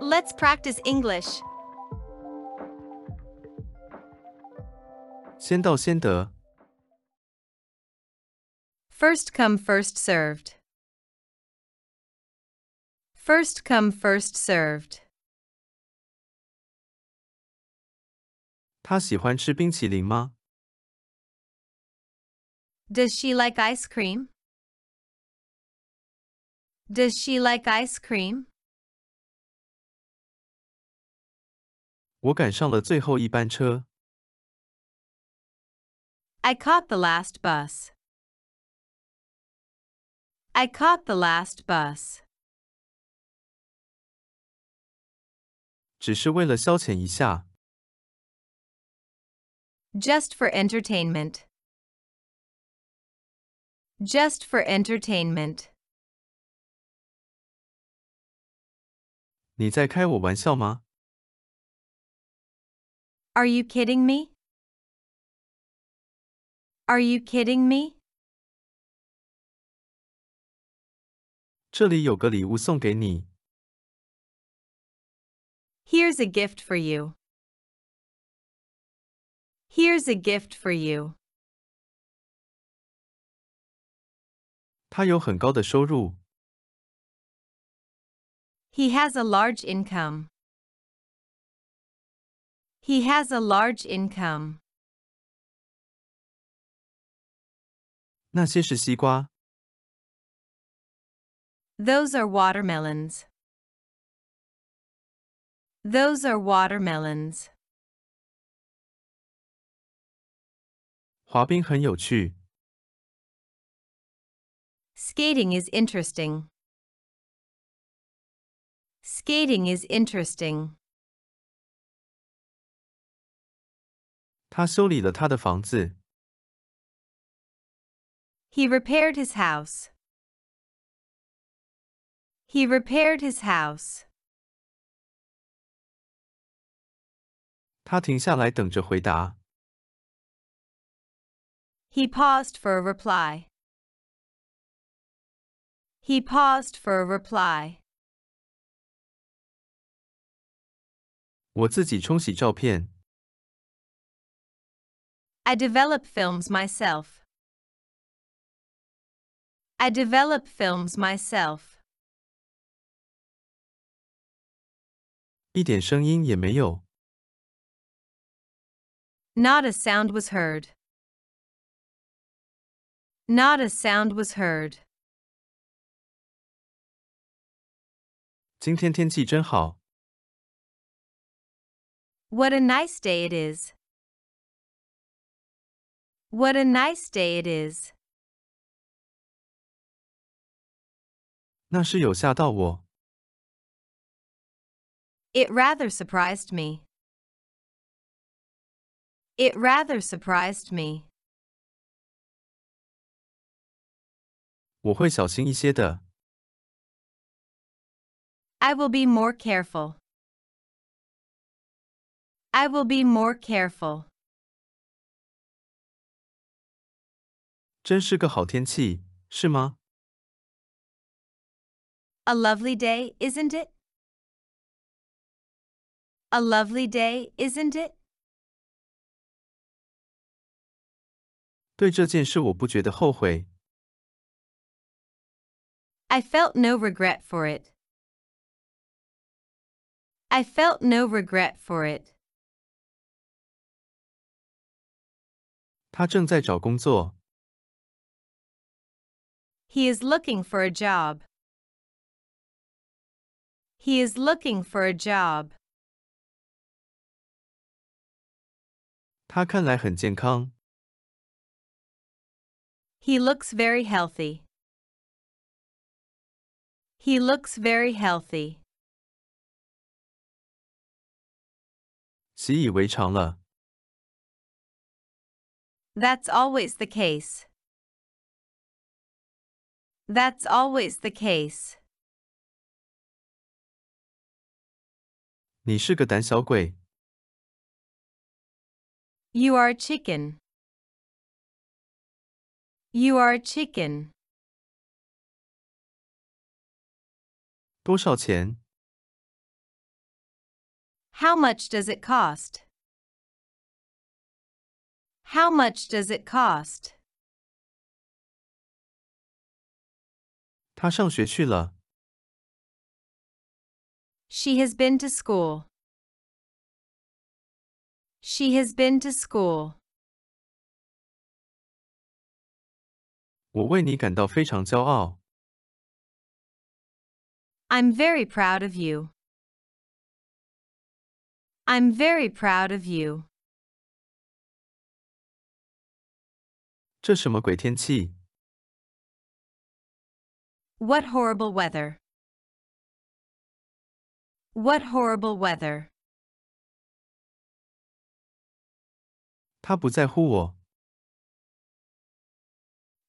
Let's practice English. 先到先得。 First come, first served. First come, first served. 他喜欢吃冰淇淋吗？ Does she like ice cream? Does she like ice cream? 我赶上了最后一班车。 I caught the last bus. I caught the last bus. 只是为了消遣一下。 Just for entertainment. Just for entertainment. 你在开我玩笑吗？ Are you kidding me? Are you kidding me? 这里有个礼物送给你。 Here's a gift for you. Here's a gift for you. 他有很高的收入。 He has a large income. He has a large income. 那些是西瓜。 Those are watermelons. Those are watermelons. 滑冰很有趣。 Skating is interesting. Skating is interesting. 他修理了他的房子。 He repaired his house. He repaired his house. 他停下来等着回答。 He paused for a reply. He paused for a reply. 我自己冲洗照片。 I develop films myself. I develop films myself. 一点声音也没有。 Not a sound was heard. Not a sound was heard. 今天天气真好。 What a nice day it is. What a nice day it is. 那是有吓到我。 It rather surprised me. It rather surprised me. 我会小心一些的。 I will be more careful. I will be more careful. 真是个好天气，是吗？ A lovely day, isn't it? A lovely day, isn't it? 对这件事我不觉得后悔。 I felt no regret for it. I felt no regret for it. 他正在找工作。 He is looking for a job. He is looking for a job. 他看来很健康。 He looks very healthy. He looks very healthy. 习以为常了。 That's always the case. That's always the case. 你是个胆小鬼。 You are a chicken. You are a chicken. 多少钱？ How much does it cost? How much does it cost? 他上学去了。 She has been to school. She has been to school. 我为你感到非常骄傲。 I'm very proud of you. I'm very proud of you. 这什么鬼天气？ What horrible weather. What horrible weather. 他不在乎我。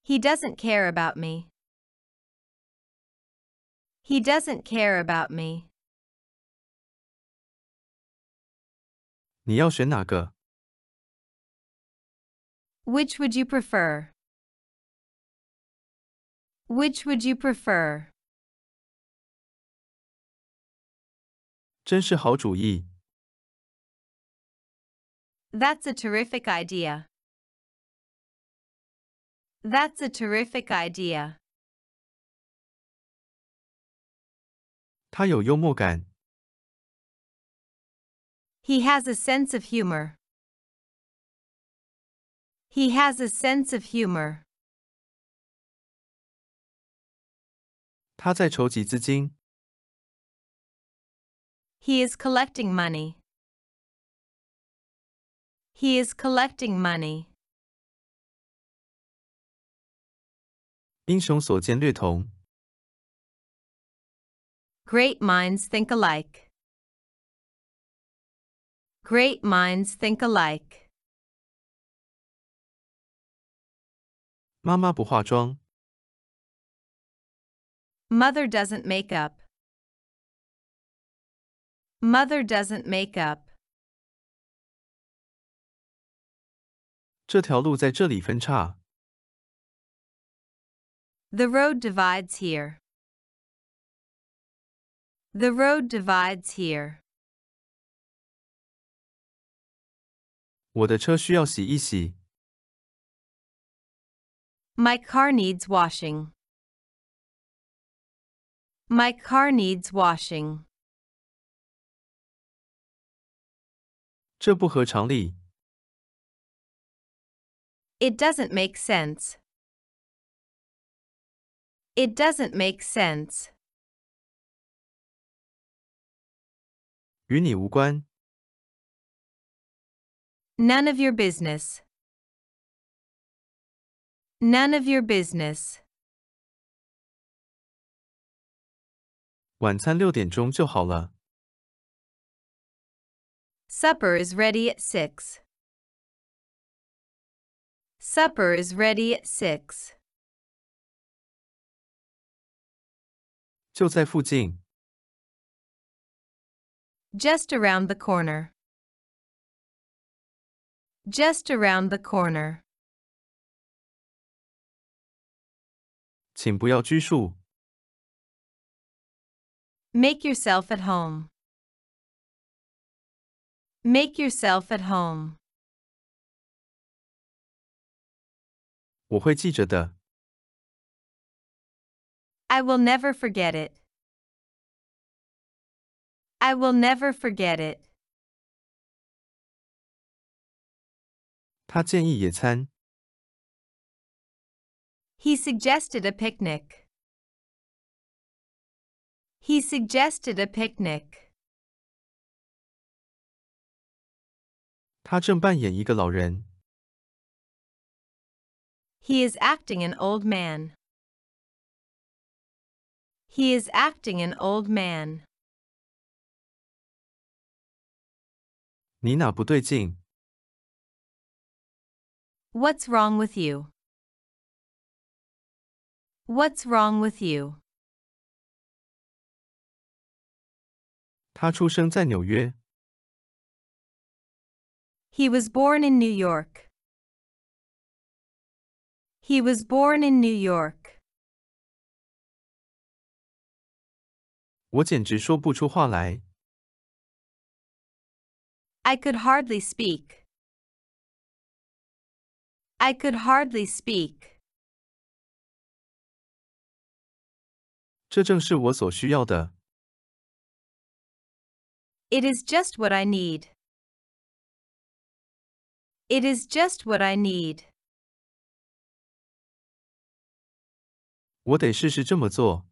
He doesn't care about me. He doesn't care about me. 你要选哪个？ Which would you prefer? Which would you prefer? 真是好主意。 That's a terrific idea. That's a terrific idea. 他有幽默感。 He has a sense of humor. He has a sense of humor. 他在筹集资金。 He is collecting money. He is collecting money. 英雄所见略同。 Great minds think alike. Great minds think alike. 妈妈不化妆。 Mother doesn't make up. Mother doesn't make up. 这条路在这里分叉。 The road divides here. The road divides here. 我的车需要洗一洗。 My car needs washing. My car needs washing. 这不合常理。 It doesn't make sense. It doesn't make sense. 与你无关。 None of your business. None of your business. 晚餐六点钟就好了。 Supper is ready at six. Supper is ready at six. 就在附近。 Just around the corner. Just around the corner. 请不要拘束。 Make yourself at home. Make yourself at home. 我会记着的。 I will never forget it. I will never forget it. 他建议野餐。 He suggested a picnic. He suggested a picnic. 他正扮演一个老人。 He is acting an old man. He is acting an old man. 你哪不对劲？ What's wrong with you? What's wrong with you? 他出生在纽约。 He was born in New York. He was born in New York. 我简直说不出话来。 I could hardly speak. I could hardly speak. 这正是我所需要的。 It is just what I need. It is just what I need. 我得试试这么做。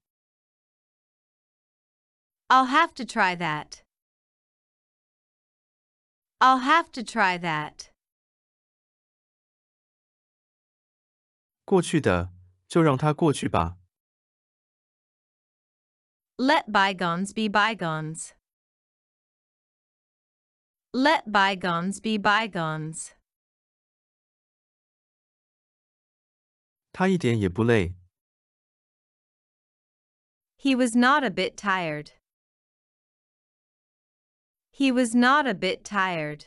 I'll have to try that. I'll have to try that. 过去的就让它过去吧。 Let bygones be bygones. Let bygones be bygones. 他一点也不累。 He was not a bit tired. He was not a bit tired.